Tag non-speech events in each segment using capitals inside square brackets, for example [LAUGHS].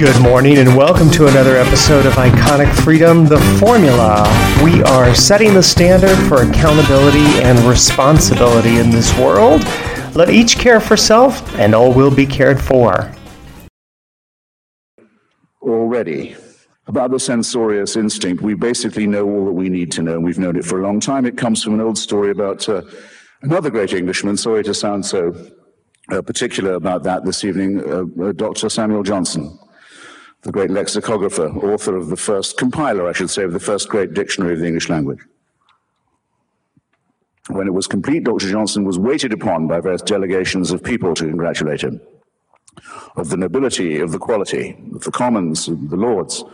Good morning and welcome to another episode of Iconic Freedom The Formula. We are setting the standard for accountability and responsibility in this world. Let each care for self, and all will be cared for. Already. About the censorious instinct, we basically know all that we need to know. We've known it for a long time. It comes from an old story about uh, another great Englishman. Sorry to sound so uh, particular about that this evening, uh, uh Dr. Samuel Johnson the great lexicographer, author of the first compiler, I should say, of the first great dictionary of the English language. When it was complete, Dr. Johnson was waited upon by various delegations of people to congratulate him of the nobility, of the quality, of the commons, of the lords,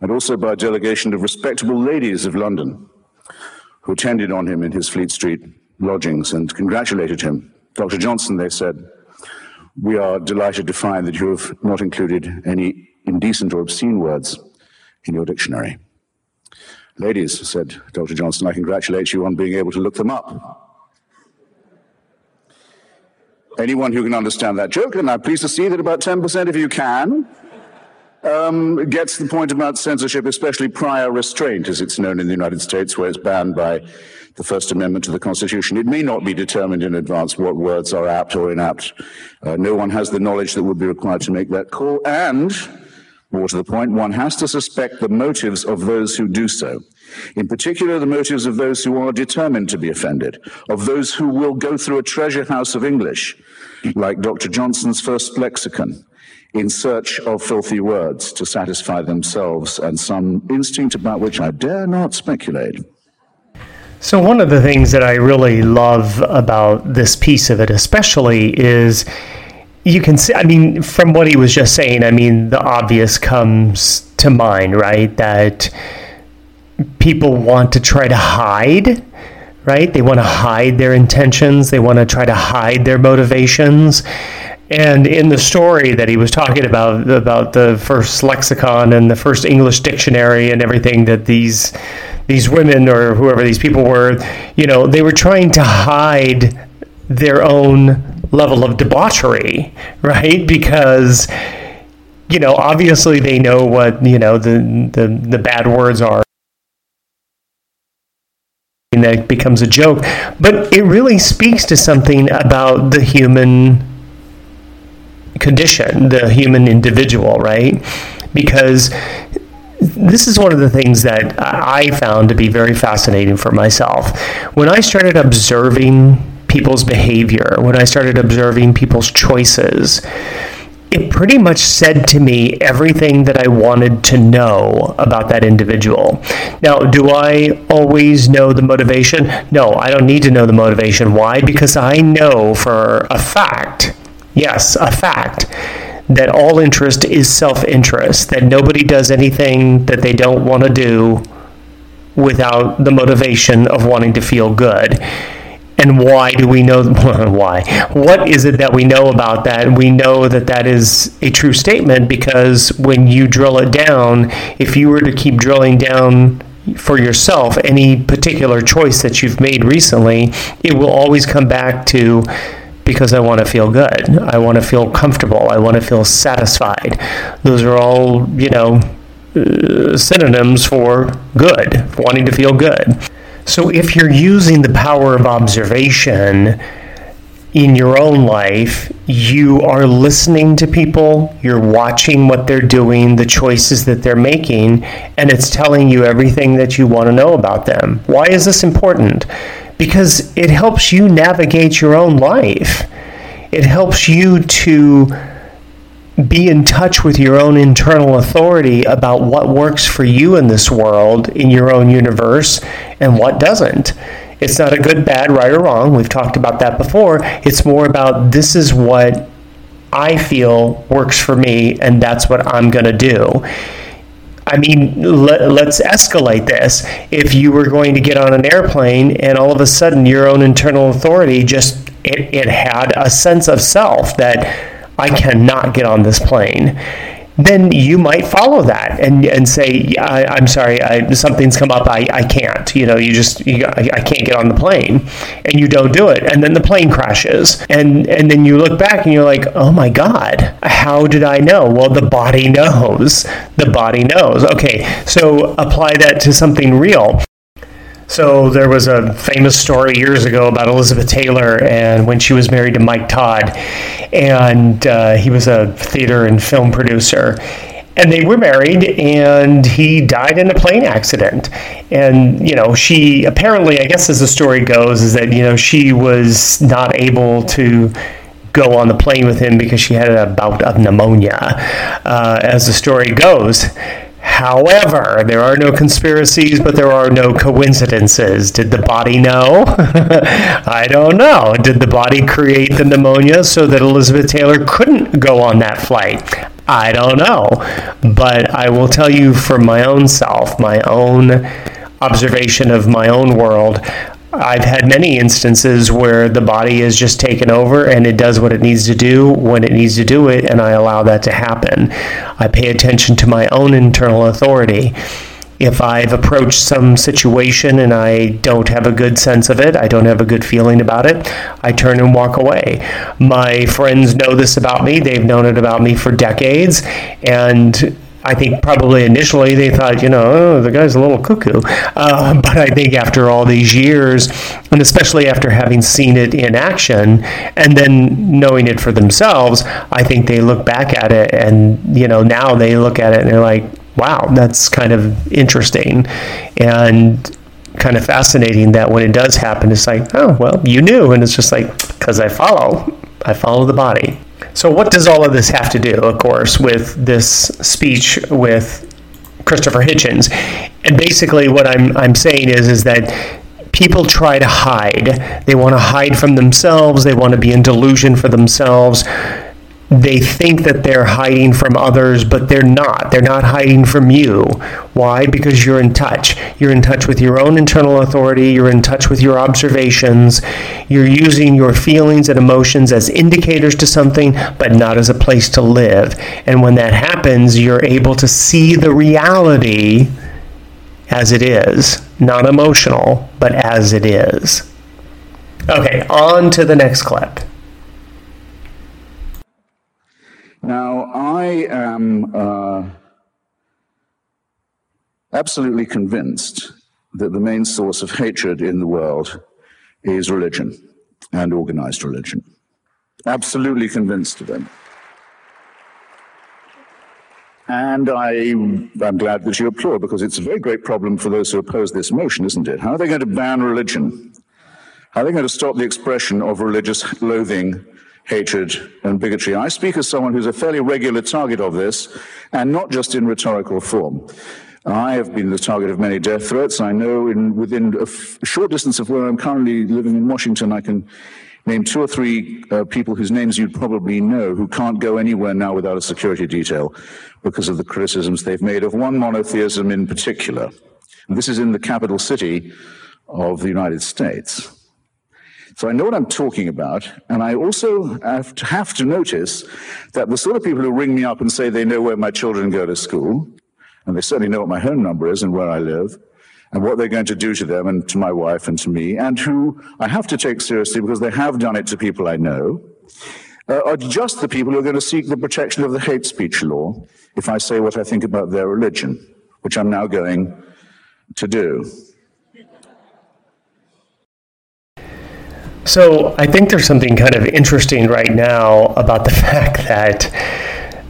and also by a delegation of respectable ladies of London who attended on him in his Fleet Street lodgings and congratulated him. Dr. Johnson, they said, we are delighted to find that you have not included any indecent or obscene words in your dictionary. Ladies, said Dr. Johnson, I congratulate you on being able to look them up. Anyone who can understand that joke, and I'm pleased to see that about 10% of you can, um, gets the point about censorship, especially prior restraint, as it's known in the United States, where it's banned by the First Amendment to the Constitution. It may not be determined in advance what words are apt or inapt. Uh, no one has the knowledge that would be required to make that call, and more to the point, one has to suspect the motives of those who do so. In particular, the motives of those who are determined to be offended, of those who will go through a treasure house of English, like Dr. Johnson's first lexicon, in search of filthy words to satisfy themselves and some instinct about which I dare not speculate. So, one of the things that I really love about this piece of it, especially, is you can see, I mean, from what he was just saying, I mean, the obvious comes to mind, right? That people want to try to hide, right? They want to hide their intentions, they want to try to hide their motivations. And in the story that he was talking about, about the first lexicon and the first English dictionary and everything that these these women or whoever these people were, you know, they were trying to hide their own level of debauchery, right? Because you know, obviously they know what you know the the, the bad words are. And that becomes a joke, but it really speaks to something about the human condition, the human individual, right? Because this is one of the things that I found to be very fascinating for myself. When I started observing people's behavior, when I started observing people's choices, it pretty much said to me everything that I wanted to know about that individual. Now, do I always know the motivation? No, I don't need to know the motivation. Why? Because I know for a fact, yes, a fact, that all interest is self interest, that nobody does anything that they don't want to do without the motivation of wanting to feel good and why do we know [LAUGHS] why what is it that we know about that we know that that is a true statement because when you drill it down if you were to keep drilling down for yourself any particular choice that you've made recently it will always come back to because I want to feel good. I want to feel comfortable. I want to feel satisfied. Those are all, you know, uh, synonyms for good, wanting to feel good. So if you're using the power of observation in your own life, you are listening to people, you're watching what they're doing, the choices that they're making, and it's telling you everything that you want to know about them. Why is this important? Because it helps you navigate your own life. It helps you to be in touch with your own internal authority about what works for you in this world, in your own universe, and what doesn't. It's not a good, bad, right, or wrong. We've talked about that before. It's more about this is what I feel works for me, and that's what I'm going to do. I mean, let, us escalate this. If you were going to get on an airplane and all of a sudden your own internal authority just it, it had a sense of self that I cannot get on this plane. then you might follow that and, and say, I, am sorry, I, something's come up, I, I can't. You know, you just, you, I, I can't get on the plane. And you don't do it. And then the plane crashes. And, and then you look back and you're like, oh my God, how did I know? Well, the body knows. The body knows. Okay, so apply that to something real. So there was a famous story years ago about Elizabeth Taylor and when she was married to Mike Todd, and uh, he was a theater and film producer. And they were married, and he died in a plane accident. And you know, she apparently, I guess, as the story goes, is that you know she was not able to go on the plane with him because she had a bout of pneumonia, uh, as the story goes. However, there are no conspiracies, but there are no coincidences. Did the body know? [LAUGHS] I don't know. Did the body create the pneumonia so that Elizabeth Taylor couldn't go on that flight? I don't know. But I will tell you from my own self, my own observation of my own world, I've had many instances where the body is just taken over and it does what it needs to do when it needs to do it, and I allow that to happen. I pay attention to my own internal authority. If I've approached some situation and I don't have a good sense of it, I don't have a good feeling about it, I turn and walk away. My friends know this about me, they've known it about me for decades, and I think probably initially they thought, you know, oh, the guy's a little cuckoo. Uh, but I think after all these years, and especially after having seen it in action and then knowing it for themselves, I think they look back at it and, you know, now they look at it and they're like, wow, that's kind of interesting. And kind of fascinating that when it does happen, it's like, oh, well, you knew. And it's just like, because I follow, I follow the body. So, what does all of this have to do, of course, with this speech with Christopher Hitchens? And basically, what I'm, I'm saying is, is that people try to hide. They want to hide from themselves, they want to be in delusion for themselves they think that they're hiding from others, but they're not. They're not hiding from you. Why? Because you're in touch. You're in touch with your own internal authority, you're in touch with your observations, you're using your feelings and emotions as indicators to something, but not as a place to live. And when that happens, you're able to see the reality as it is, not emotional, but as it is. Okay, on to the next clip. Now, I am uh, absolutely convinced that the main source of hatred in the world is religion and organized religion. Absolutely convinced of it. And I, am glad that you applaud because it's a very great problem for those who oppose this motion, isn't it? How are they going to ban religion? How are they going to stop the expression of religious loathing hatred, and bigotry. I speak as someone who's a fairly regular target of this, and not just in rhetorical form. I have been the target of many death threats. I know in, within a, f- short distance of where I'm currently living in Washington, I can name two or three uh, people whose names you'd probably know who can't go anywhere now without a security detail because of the criticisms they've made of one monotheism in particular. And this is in the capital city of the United States. So I know what I'm talking about, and I also have to, have to notice that the sort of people who ring me up and say they know where my children go to school, and they certainly know what my home number is and where I live, and what they're going to do to them and to my wife and to me, and who I have to take seriously because they have done it to people I know, uh, are just the people who are going to seek the protection of the hate speech law if I say what I think about their religion, which I'm now going to do. So I think there's something kind of interesting right now about the [LAUGHS] fact that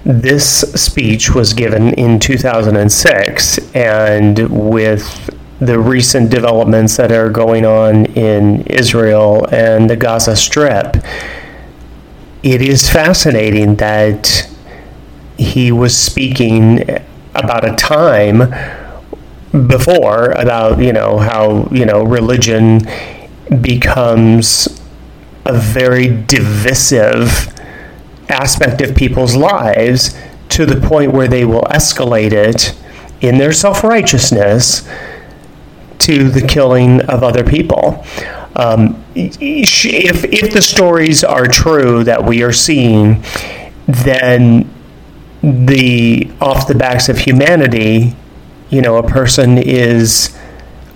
this speech was given in 2006, and with the recent developments that are going on in Israel and the Gaza Strip, it is fascinating that he was speaking about a time before about you know how you know religion becomes a very divisive aspect of people's lives to the point where they will escalate it in their self righteousness to the killing of other people. Um, if, if the stories are true that we are seeing, then the off the backs of humanity, you know, a person is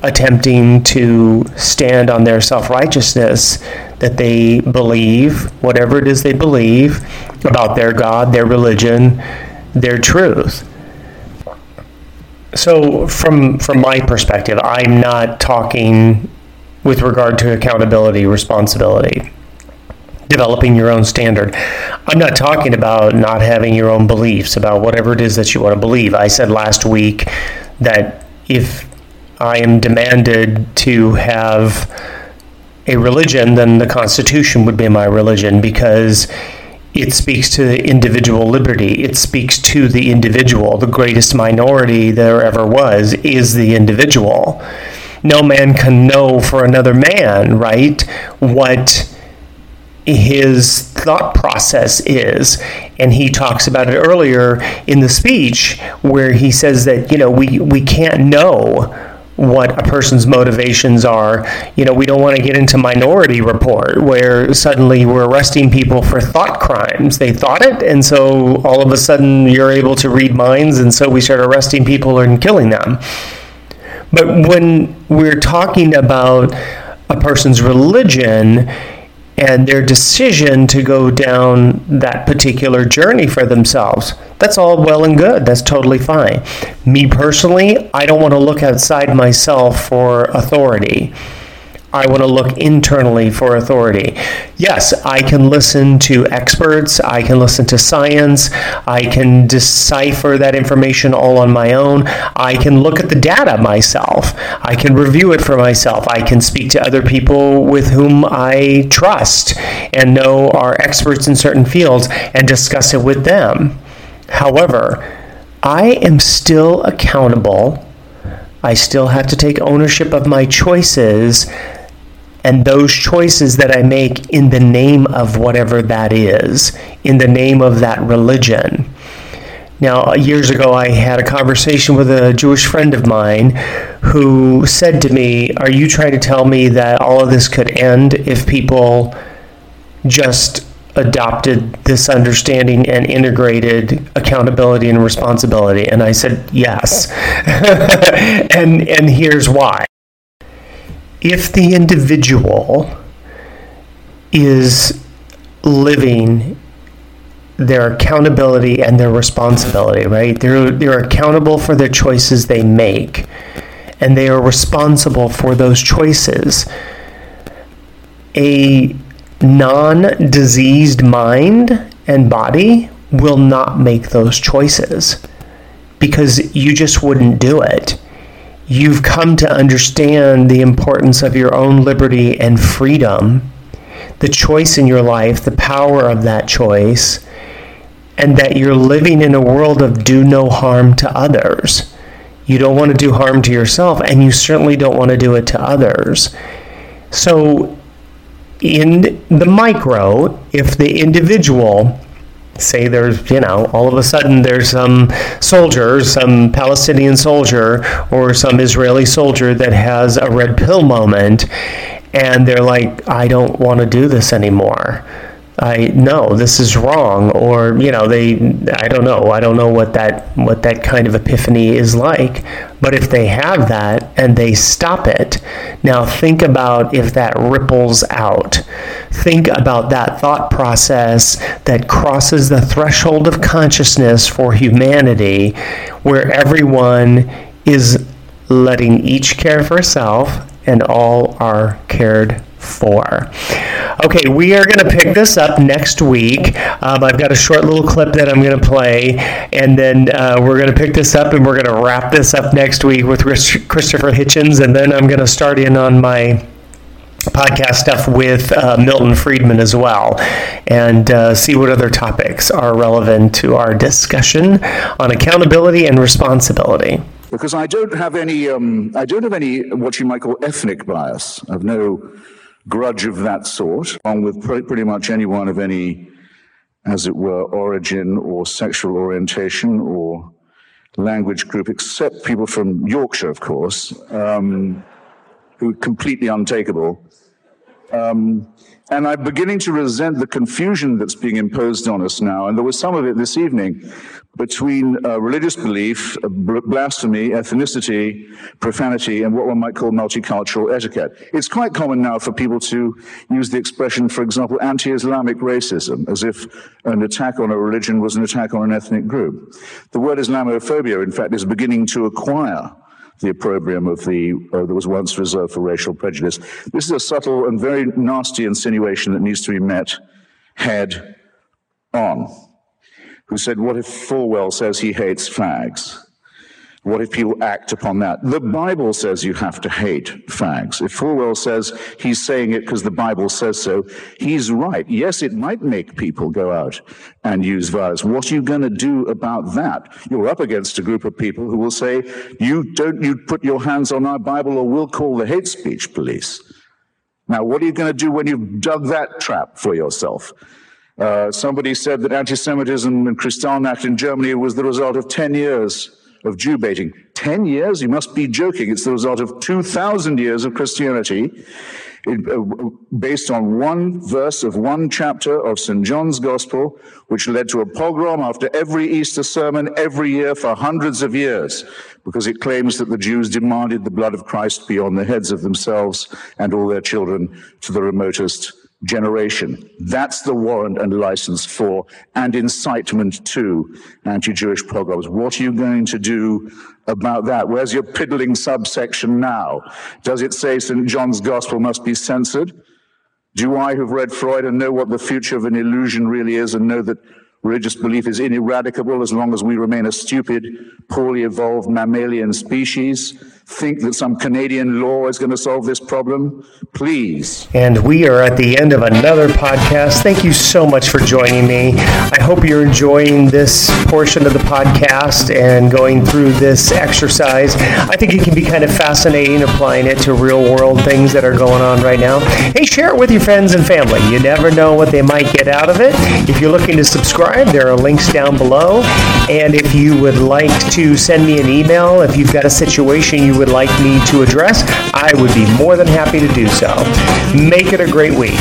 attempting to stand on their self righteousness that they believe, whatever it is they believe about their God, their religion, their truth. So, from, from my perspective, I'm not talking with regard to accountability, responsibility, developing your own standard. I'm not talking about not having your own beliefs about whatever it is that you want to believe. I said last week that if I am demanded to have a religion, then the Constitution would be my religion because it speaks to individual liberty. It speaks to the individual. The greatest minority there ever was is the individual. No man can know for another man, right, what his thought process is. And he talks about it earlier in the speech where he says that, you know, we, we can't know what a person's motivations are. You know, we don't want to get into Minority Report where suddenly we're arresting people for thought crimes. They thought it, and so all of a sudden you're able to read minds, and so we start arresting people and killing them. But when we're talking about a person's religion, and their decision to go down that particular journey for themselves. That's all well and good. That's totally fine. Me personally, I don't want to look outside myself for authority. I want to look internally for authority. Yes, I can listen to experts, I can listen to science, I can decipher that information all on my own. I can look at the data myself, I can review it for myself, I can speak to other people with whom I trust and know are experts in certain fields and discuss it with them. However, I am still accountable. I still have to take ownership of my choices and those choices that I make in the name of whatever that is, in the name of that religion. Now, years ago, I had a conversation with a Jewish friend of mine who said to me, Are you trying to tell me that all of this could end if people just adopted this understanding and integrated accountability and responsibility? And I said, Yes. [LAUGHS] and, and here's why if the individual is living their accountability and their responsibility, right? They're, they're accountable for their choices they make, and they are responsible for those choices. A non diseased mind and body will not make those choices because you just wouldn't do it you've come to understand the importance of your own liberty and freedom, the choice in your life, the power of that choice, and that you're living in a world of do no harm to others. You don't want to do harm to yourself, and you certainly don't want to do it to others. So, in the micro, if the individual say there's, you know, all of a sudden there's some soldier, some Palestinian soldier, or some Israeli soldier that has a red pill moment, and they're like, I don't want to do this anymore. I no, this is wrong, or you know, they I don't know, I don't know what that what that kind of epiphany is like. But if they have that and they stop it, now think about if that ripples out. Think about that thought process that crosses the threshold of consciousness for humanity, where everyone is letting each care for self and all are cared for. Okay, we are going to pick this up next week. Um, I've got a short little clip that I'm going to play, and then uh, we're going to pick this up and we're going to wrap this up next week with Christopher Hitchens, and then I'm going to start in on my podcast stuff with uh, Milton Friedman as well, and uh, see what other topics are relevant to our discussion on accountability and responsibility. Because I don't have any, um, I don't have any what you might call ethnic bias. I've no grudge of that sort, along with pretty much anyone of any, as it were, origin or sexual orientation or language group, except people from Yorkshire, of course, um, who are completely untakeable. Um, and I'm beginning to resent the confusion that's being imposed on us now. And there was some of it this evening between uh, religious belief, blasphemy, ethnicity, profanity, and what one might call multicultural etiquette. It's quite common now for people to use the expression, for example, anti Islamic racism, as if an attack on a religion was an attack on an ethnic group. The word Islamophobia, in fact, is beginning to acquire the opprobrium of the uh, that was once reserved for racial prejudice. This is a subtle and very nasty insinuation that needs to be met head on. Who said, What if Falwell says he hates fags? What if you act upon that? The Bible says you have to hate fags. If Falwell says he's saying it because the Bible says so, he's right. Yes, it might make people go out and use violence. What are you going to do about that? You're up against a group of people who will say, you don't, you put your hands on our Bible or we'll call the hate speech police. Now, what are you going to do when you've dug that trap for yourself? Uh, somebody said that anti-Semitism and Kristallnacht in Germany was the result of 10 years of Jew baiting. 10 years? You must be joking. It's the result of 2,000 years of Christianity it, uh, based on one verse of one chapter of St. John's Gospel, which led to a pogrom after every Easter sermon every year for hundreds of years, because it claims that the Jews demanded the blood of Christ be on the heads of themselves and all their children to the remotest generation. That's the warrant and license for and incitement to anti-Jewish pogroms. What are you going to do about that? Where's your piddling subsection now? Does it say St. John's Gospel must be censored? Do I, who've read Freud and know what the future of an illusion really is and know that religious belief is ineradicable as long as we remain a stupid, poorly evolved mammalian species, think that some Canadian law is going to solve this problem? Please. And we are at the end of another podcast. Thank you so much for joining me. I hope you're enjoying this portion of the podcast and going through this exercise. I think it can be kind of fascinating applying it to real world things that are going on right now. Hey, share it with your friends and family. You never know what they might get out of it. If you're looking to subscribe, there are links down below. And if you would like to send me an email, if you've got a situation you would like me to address, I would be more than happy to do so. Make it a great week.